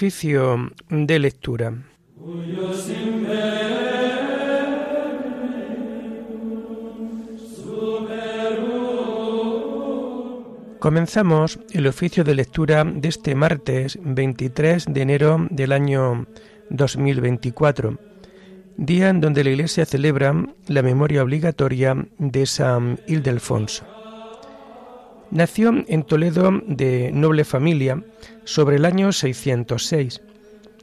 Oficio de lectura. Comenzamos el oficio de lectura de este martes 23 de enero del año 2024, día en donde la Iglesia celebra la memoria obligatoria de San Ildefonso. Nació en Toledo de noble familia sobre el año 606.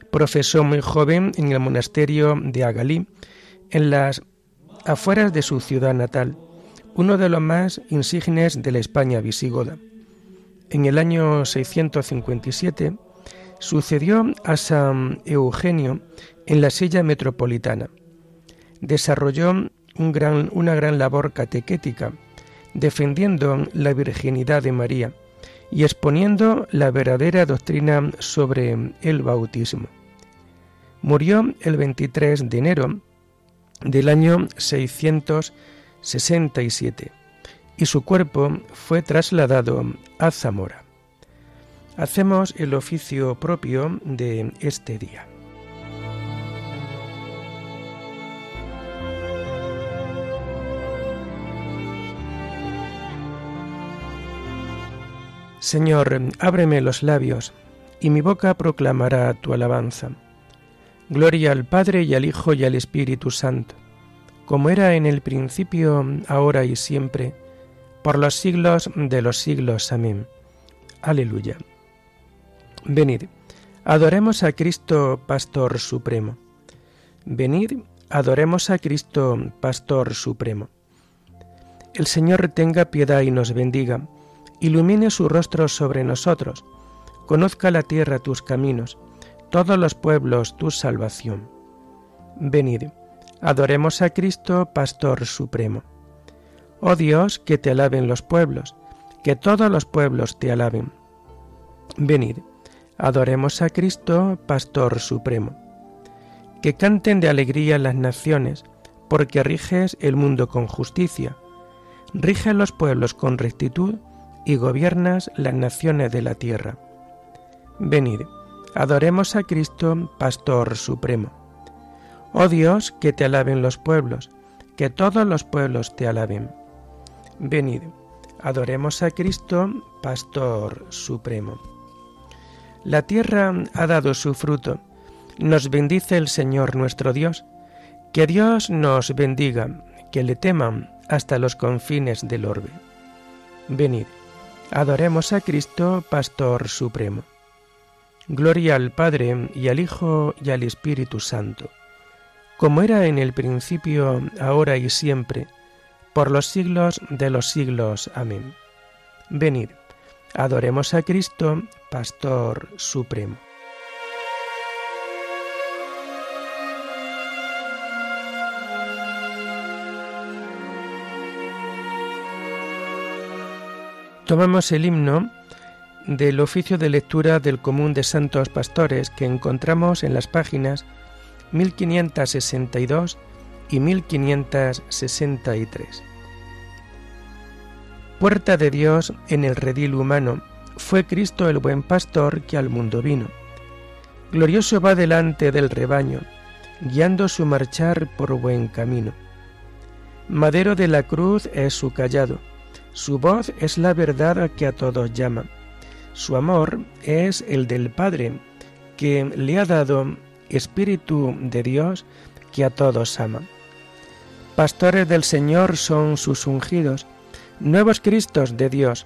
Profesó muy joven en el monasterio de Agalí, en las afueras de su ciudad natal, uno de los más insignes de la España visigoda. En el año 657 sucedió a San Eugenio en la silla metropolitana. Desarrolló una gran labor catequética defendiendo la virginidad de María y exponiendo la verdadera doctrina sobre el bautismo. Murió el 23 de enero del año 667 y su cuerpo fue trasladado a Zamora. Hacemos el oficio propio de este día. Señor, ábreme los labios, y mi boca proclamará tu alabanza. Gloria al Padre y al Hijo y al Espíritu Santo, como era en el principio, ahora y siempre, por los siglos de los siglos. Amén. Aleluya. Venid, adoremos a Cristo, Pastor Supremo. Venid, adoremos a Cristo, Pastor Supremo. El Señor tenga piedad y nos bendiga ilumine su rostro sobre nosotros, conozca la tierra tus caminos, todos los pueblos tu salvación. Venid, adoremos a Cristo, Pastor Supremo. Oh Dios, que te alaben los pueblos, que todos los pueblos te alaben. Venid, adoremos a Cristo, Pastor Supremo. Que canten de alegría las naciones, porque riges el mundo con justicia. Rige los pueblos con rectitud y gobiernas las naciones de la tierra. Venid, adoremos a Cristo, Pastor Supremo. Oh Dios, que te alaben los pueblos, que todos los pueblos te alaben. Venid, adoremos a Cristo, Pastor Supremo. La tierra ha dado su fruto, nos bendice el Señor nuestro Dios. Que Dios nos bendiga, que le teman hasta los confines del orbe. Venid, Adoremos a Cristo, Pastor Supremo. Gloria al Padre y al Hijo y al Espíritu Santo, como era en el principio, ahora y siempre, por los siglos de los siglos. Amén. Venid, adoremos a Cristo, Pastor Supremo. Tomamos el himno del oficio de lectura del común de santos pastores que encontramos en las páginas 1562 y 1563. Puerta de Dios en el redil humano, fue Cristo el buen pastor que al mundo vino. Glorioso va delante del rebaño, guiando su marchar por buen camino. Madero de la cruz es su callado, su voz es la verdad que a todos llama. Su amor es el del Padre, que le ha dado Espíritu de Dios que a todos ama. Pastores del Señor son sus ungidos, nuevos Cristos de Dios,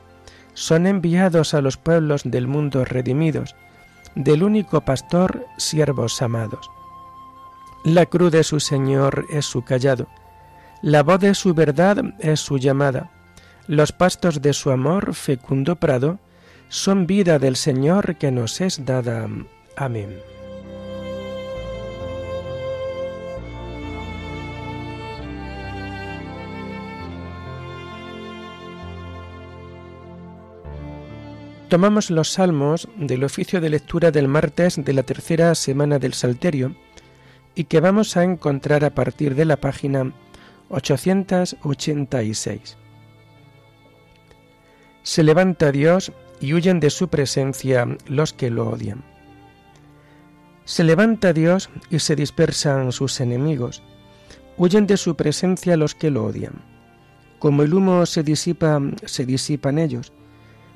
son enviados a los pueblos del mundo redimidos, del único pastor, siervos amados. La cruz de su Señor es su callado, la voz de su verdad es su llamada los pastos de su amor, fecundo prado, son vida del Señor que nos es dada. Amén. Tomamos los salmos del oficio de lectura del martes de la tercera semana del Salterio y que vamos a encontrar a partir de la página 886. Se levanta Dios y huyen de su presencia los que lo odian. Se levanta Dios y se dispersan sus enemigos. Huyen de su presencia los que lo odian. Como el humo se disipa, se disipan ellos.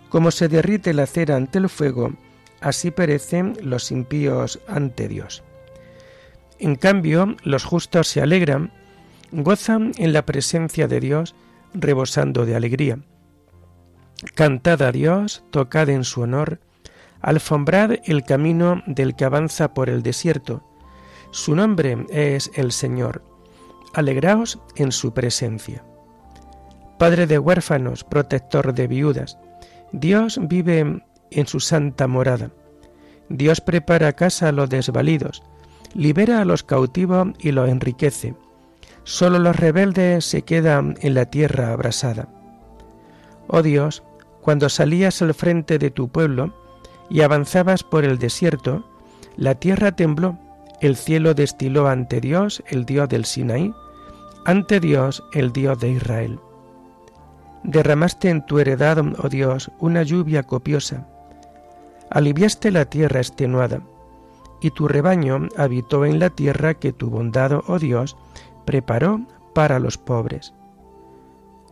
Como se derrite la cera ante el fuego, así perecen los impíos ante Dios. En cambio, los justos se alegran, gozan en la presencia de Dios, rebosando de alegría. Cantad a Dios, tocad en su honor, alfombrad el camino del que avanza por el desierto. Su nombre es el Señor. Alegraos en su presencia. Padre de huérfanos, protector de viudas, Dios vive en su santa morada. Dios prepara casa a los desvalidos, libera a los cautivos y los enriquece. Solo los rebeldes se quedan en la tierra abrasada. Oh Dios, cuando salías al frente de tu pueblo y avanzabas por el desierto, la tierra tembló, el cielo destiló ante Dios, el Dios del Sinaí, ante Dios, el Dios de Israel. Derramaste en tu heredad, oh Dios, una lluvia copiosa. Aliviaste la tierra extenuada, y tu rebaño habitó en la tierra que tu bondad, oh Dios, preparó para los pobres.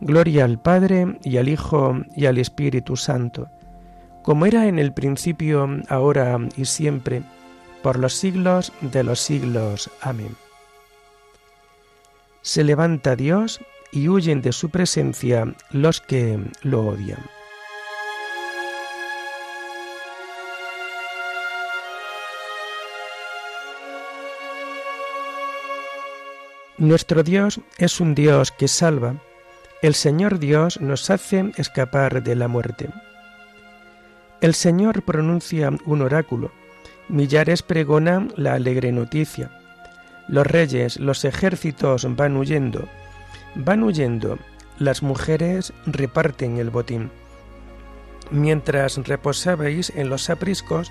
Gloria al Padre y al Hijo y al Espíritu Santo, como era en el principio, ahora y siempre, por los siglos de los siglos. Amén. Se levanta Dios y huyen de su presencia los que lo odian. Nuestro Dios es un Dios que salva. El Señor Dios nos hace escapar de la muerte. El Señor pronuncia un oráculo. Millares pregonan la alegre noticia. Los reyes, los ejércitos van huyendo Van huyendo, las mujeres reparten el botín. Mientras reposabais en los apriscos,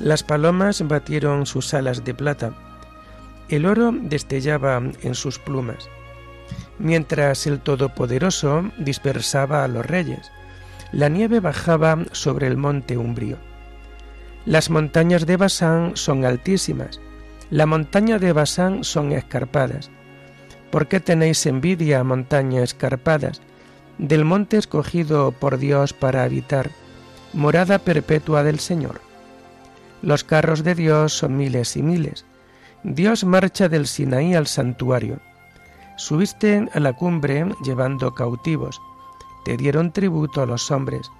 las palomas batieron sus alas de plata. El oro destellaba en sus plumas. Mientras el Todopoderoso dispersaba a los reyes, la nieve bajaba sobre el monte umbrío. Las montañas de Basán son altísimas, la montaña de Basán son escarpadas, ¿Por qué tenéis envidia, montañas escarpadas, del monte escogido por Dios para habitar, morada perpetua del Señor? Los carros de Dios son miles y miles. Dios marcha del Sinaí al santuario. Subiste a la cumbre llevando cautivos. Te dieron tributo a los hombres,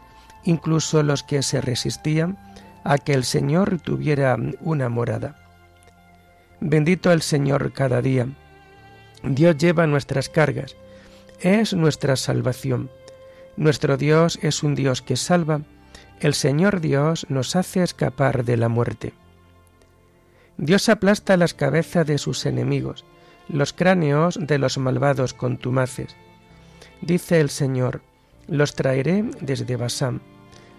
incluso los que se resistían a que el Señor tuviera una morada. Bendito el Señor cada día Dios lleva nuestras cargas, es nuestra salvación. Nuestro Dios es un Dios que salva, el Señor Dios nos hace escapar de la muerte. Dios aplasta las cabezas de sus enemigos, los cráneos de los malvados contumaces. Dice el Señor, los traeré desde Basán,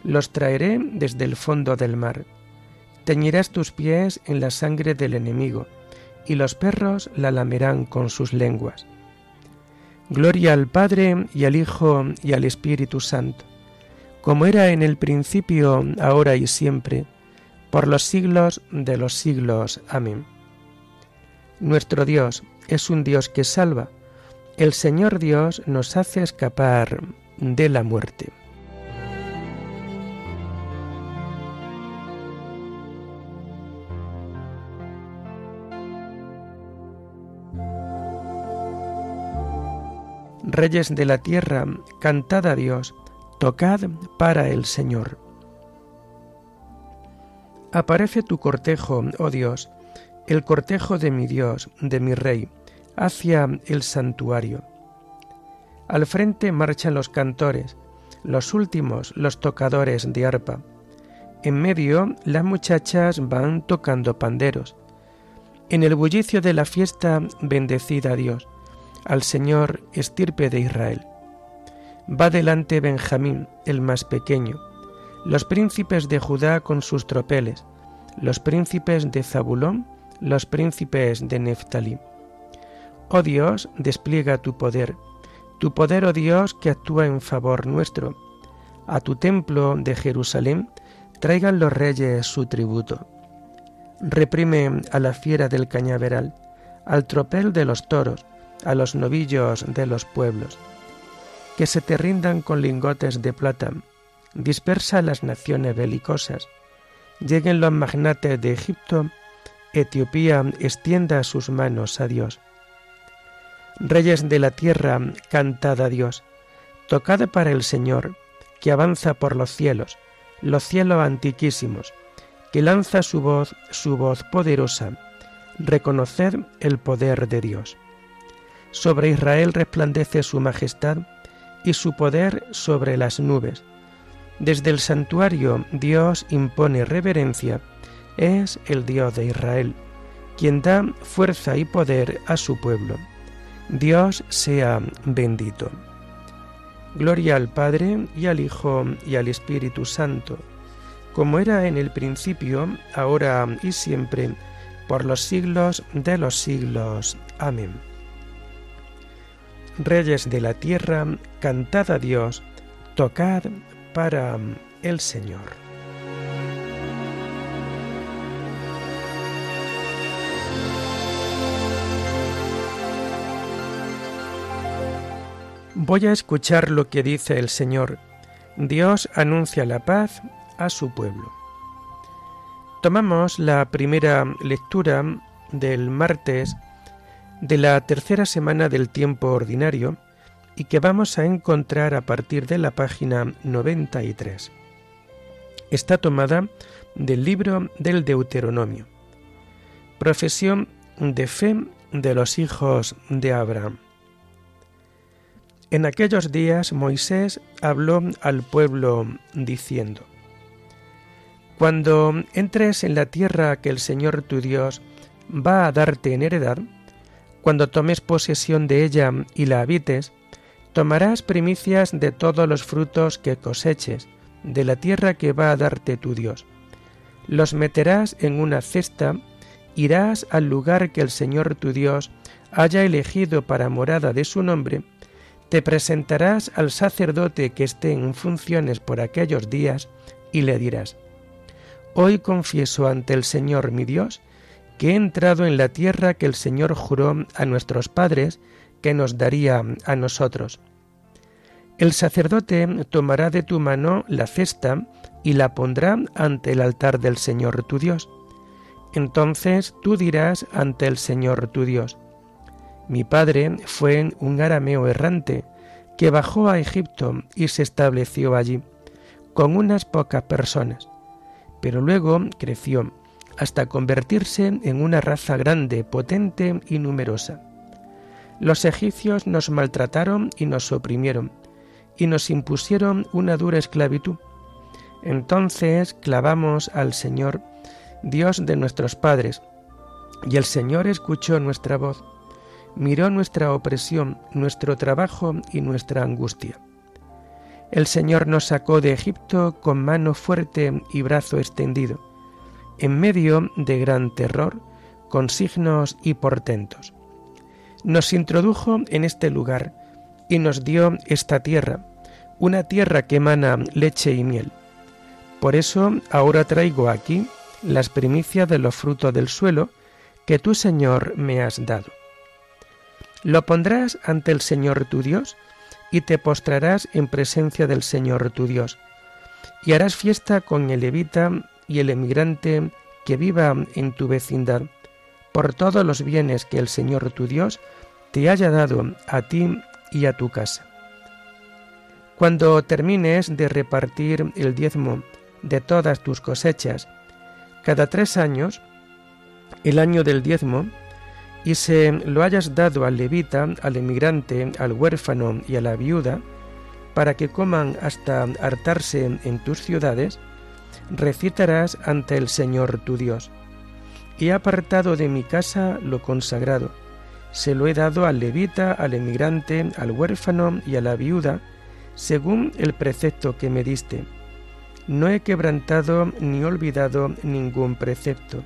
los traeré desde el fondo del mar. Teñirás tus pies en la sangre del enemigo, y los perros la lamerán con sus lenguas. Gloria al Padre y al Hijo y al Espíritu Santo, como era en el principio, ahora y siempre, por los siglos de los siglos. Amén. Nuestro Dios es un Dios que salva. El Señor Dios nos hace escapar de la muerte. Reyes de la tierra, cantad a Dios, tocad para el Señor. Aparece tu cortejo, oh Dios, el cortejo de mi Dios, de mi Rey, hacia el santuario. Al frente marchan los cantores, los últimos los tocadores de arpa. En medio las muchachas van tocando panderos. En el bullicio de la fiesta bendecida a Dios al Señor estirpe de Israel. Va delante Benjamín, el más pequeño, los príncipes de Judá con sus tropeles, los príncipes de Zabulón, los príncipes de Neftalí. Oh Dios, despliega tu poder, tu poder, oh Dios, que actúa en favor nuestro. A tu templo de Jerusalén traigan los reyes su tributo. reprime a la fiera del cañaveral, al tropel de los toros, a los novillos de los pueblos. Que se te rindan con lingotes de plata, dispersa las naciones belicosas, lleguen los magnates de Egipto, Etiopía extienda sus manos a Dios. Reyes de la tierra, cantad a Dios, tocad para el Señor, que avanza por los cielos, los cielos antiquísimos, que lanza su voz, su voz poderosa. Reconoced el poder de Dios. Sobre Israel resplandece su majestad y su poder sobre las nubes. Desde el santuario Dios impone reverencia, es el Dios de Israel, quien da fuerza y poder a su pueblo. Dios sea bendito. Gloria al Padre y al Hijo y al Espíritu Santo como era en el principio, ahora y siempre, por los siglos de los siglos. Amén. Reyes de la tierra, cantad a Dios, tocad para el Señor. Voy a escuchar lo que dice el Señor. Dios anuncia la paz a su pueblo. Tomamos la primera lectura del martes de la tercera semana del tiempo ordinario y que vamos a encontrar a partir de la página 93. Está tomada del libro del Deuteronomio. Profesión de fe de los hijos de Abraham. En aquellos días Moisés habló al pueblo diciendo, cuando entres en la tierra que el Señor tu Dios va a darte en heredad, cuando tomes posesión de ella y la habites, tomarás primicias de todos los frutos que coseches de la tierra que va a darte tu Dios. Los meterás en una cesta, irás al lugar que el Señor tu Dios haya elegido para morada de su nombre, te presentarás al sacerdote que esté en funciones por aquellos días y le dirás, Hoy confieso ante el Señor mi Dios que he entrado en la tierra que el Señor juró a nuestros padres que nos daría a nosotros. El sacerdote tomará de tu mano la cesta y la pondrá ante el altar del Señor tu Dios. Entonces tú dirás ante el Señor tu Dios, mi padre fue un arameo errante que bajó a Egipto y se estableció allí, con unas pocas personas pero luego creció hasta convertirse en una raza grande, potente y numerosa. Los egipcios nos maltrataron y nos oprimieron, y nos impusieron una dura esclavitud. Entonces clavamos al Señor, Dios de nuestros padres, y el Señor escuchó nuestra voz, miró nuestra opresión, nuestro trabajo y nuestra angustia. El Señor nos sacó de Egipto con mano fuerte y brazo extendido, en medio de gran terror, con signos y portentos. Nos introdujo en este lugar y nos dio esta tierra, una tierra que emana leche y miel. Por eso ahora traigo aquí las primicias de los frutos del suelo que tú, Señor, me has dado. Lo pondrás ante el Señor tu Dios, y te postrarás en presencia del Señor tu Dios, y harás fiesta con el levita y el emigrante que viva en tu vecindad, por todos los bienes que el Señor tu Dios te haya dado a ti y a tu casa. Cuando termines de repartir el diezmo de todas tus cosechas, cada tres años, el año del diezmo, y se lo hayas dado al levita, al emigrante, al huérfano y a la viuda, para que coman hasta hartarse en tus ciudades, recitarás ante el Señor tu Dios. He apartado de mi casa lo consagrado, se lo he dado al levita, al emigrante, al huérfano y a la viuda, según el precepto que me diste. No he quebrantado ni olvidado ningún precepto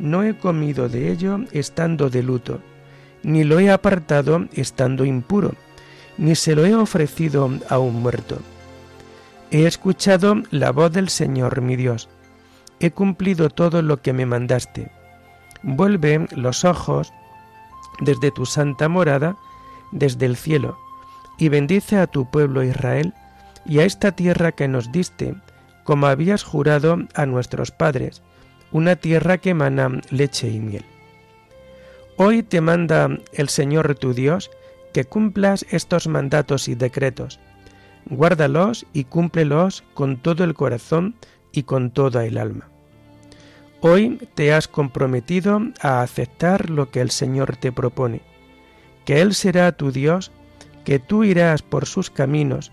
no he comido de ello estando de luto, ni lo he apartado estando impuro, ni se lo he ofrecido a un muerto. He escuchado la voz del Señor mi Dios, he cumplido todo lo que me mandaste. Vuelve los ojos desde tu santa morada, desde el cielo, y bendice a tu pueblo Israel y a esta tierra que nos diste, como habías jurado a nuestros padres, una tierra que emana leche y miel. Hoy te manda el Señor tu Dios que cumplas estos mandatos y decretos. Guárdalos y cúmplelos con todo el corazón y con toda el alma. Hoy te has comprometido a aceptar lo que el Señor te propone, que Él será tu Dios, que tú irás por sus caminos,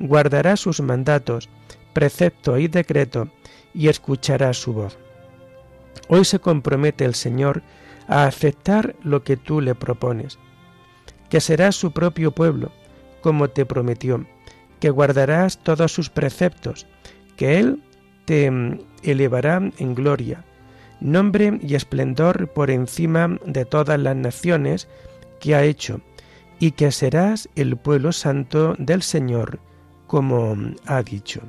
guardarás sus mandatos, precepto y decreto, y escucharás su voz. Hoy se compromete el Señor a aceptar lo que tú le propones, que serás su propio pueblo, como te prometió, que guardarás todos sus preceptos, que Él te mm, elevará en gloria, nombre y esplendor por encima de todas las naciones que ha hecho, y que serás el pueblo santo del Señor, como ha dicho.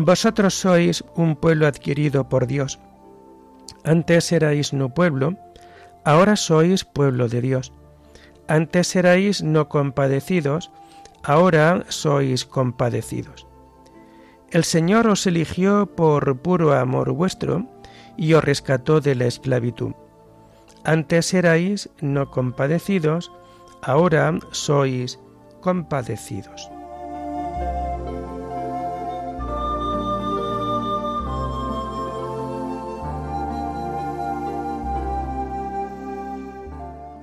Vosotros sois un pueblo adquirido por Dios. Antes erais no pueblo, ahora sois pueblo de Dios. Antes erais no compadecidos, ahora sois compadecidos. El Señor os eligió por puro amor vuestro y os rescató de la esclavitud. Antes erais no compadecidos, ahora sois compadecidos.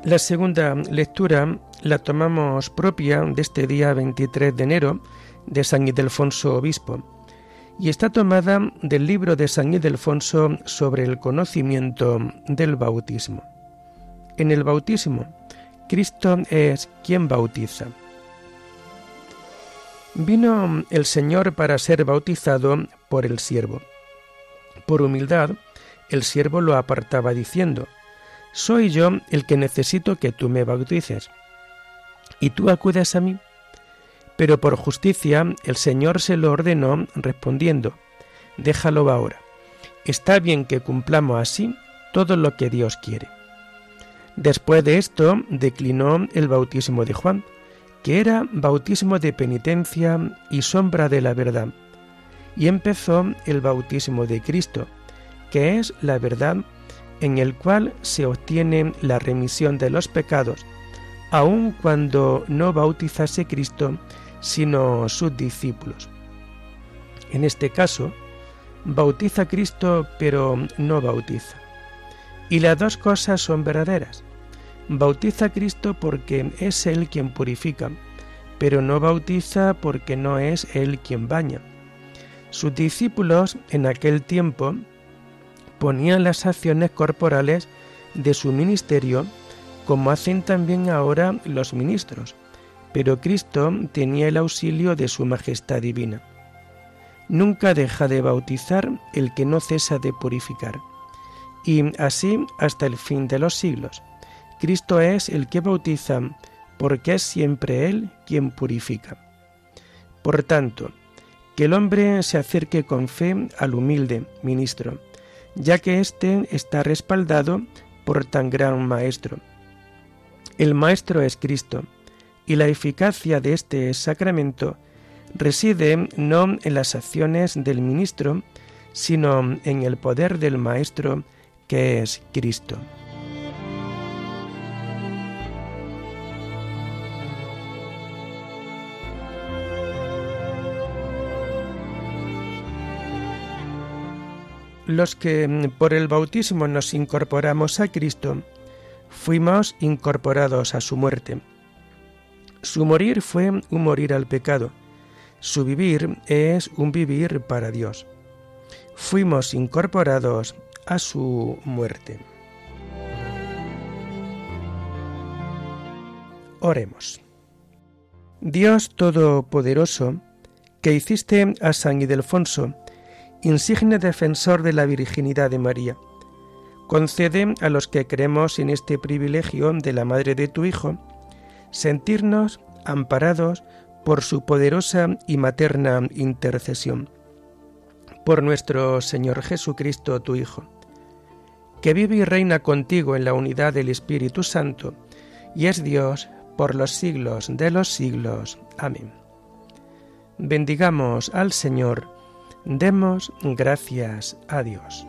La segunda lectura la tomamos propia de este día 23 de enero de San Ildefonso Obispo y está tomada del libro de San Ildefonso sobre el conocimiento del bautismo. En el bautismo, Cristo es quien bautiza. Vino el Señor para ser bautizado por el siervo. Por humildad, el siervo lo apartaba diciendo, soy yo el que necesito que tú me bautices. Y tú acudes a mí. Pero por justicia el Señor se lo ordenó respondiendo, déjalo ahora. Está bien que cumplamos así todo lo que Dios quiere. Después de esto declinó el bautismo de Juan, que era bautismo de penitencia y sombra de la verdad, y empezó el bautismo de Cristo, que es la verdad en el cual se obtiene la remisión de los pecados, aun cuando no bautizase Cristo, sino sus discípulos. En este caso, bautiza Cristo pero no bautiza. Y las dos cosas son verdaderas. Bautiza Cristo porque es Él quien purifica, pero no bautiza porque no es Él quien baña. Sus discípulos en aquel tiempo ponían las acciones corporales de su ministerio como hacen también ahora los ministros, pero Cristo tenía el auxilio de su majestad divina. Nunca deja de bautizar el que no cesa de purificar, y así hasta el fin de los siglos. Cristo es el que bautiza, porque es siempre Él quien purifica. Por tanto, que el hombre se acerque con fe al humilde ministro, ya que éste está respaldado por tan gran Maestro. El Maestro es Cristo, y la eficacia de este sacramento reside no en las acciones del ministro, sino en el poder del Maestro, que es Cristo. Los que mm, por el bautismo nos incorporamos a Cristo, fuimos incorporados a su muerte. Su morir fue un morir al pecado, su vivir es un vivir para Dios. Fuimos incorporados a su muerte. Oremos. Dios Todopoderoso, que hiciste a San Ildefonso, insigne defensor de la virginidad de María. Concede a los que creemos en este privilegio de la Madre de tu Hijo, sentirnos amparados por su poderosa y materna intercesión. Por nuestro Señor Jesucristo, tu Hijo, que vive y reina contigo en la unidad del Espíritu Santo, y es Dios por los siglos de los siglos. Amén. Bendigamos al Señor, demos gracias a Dios.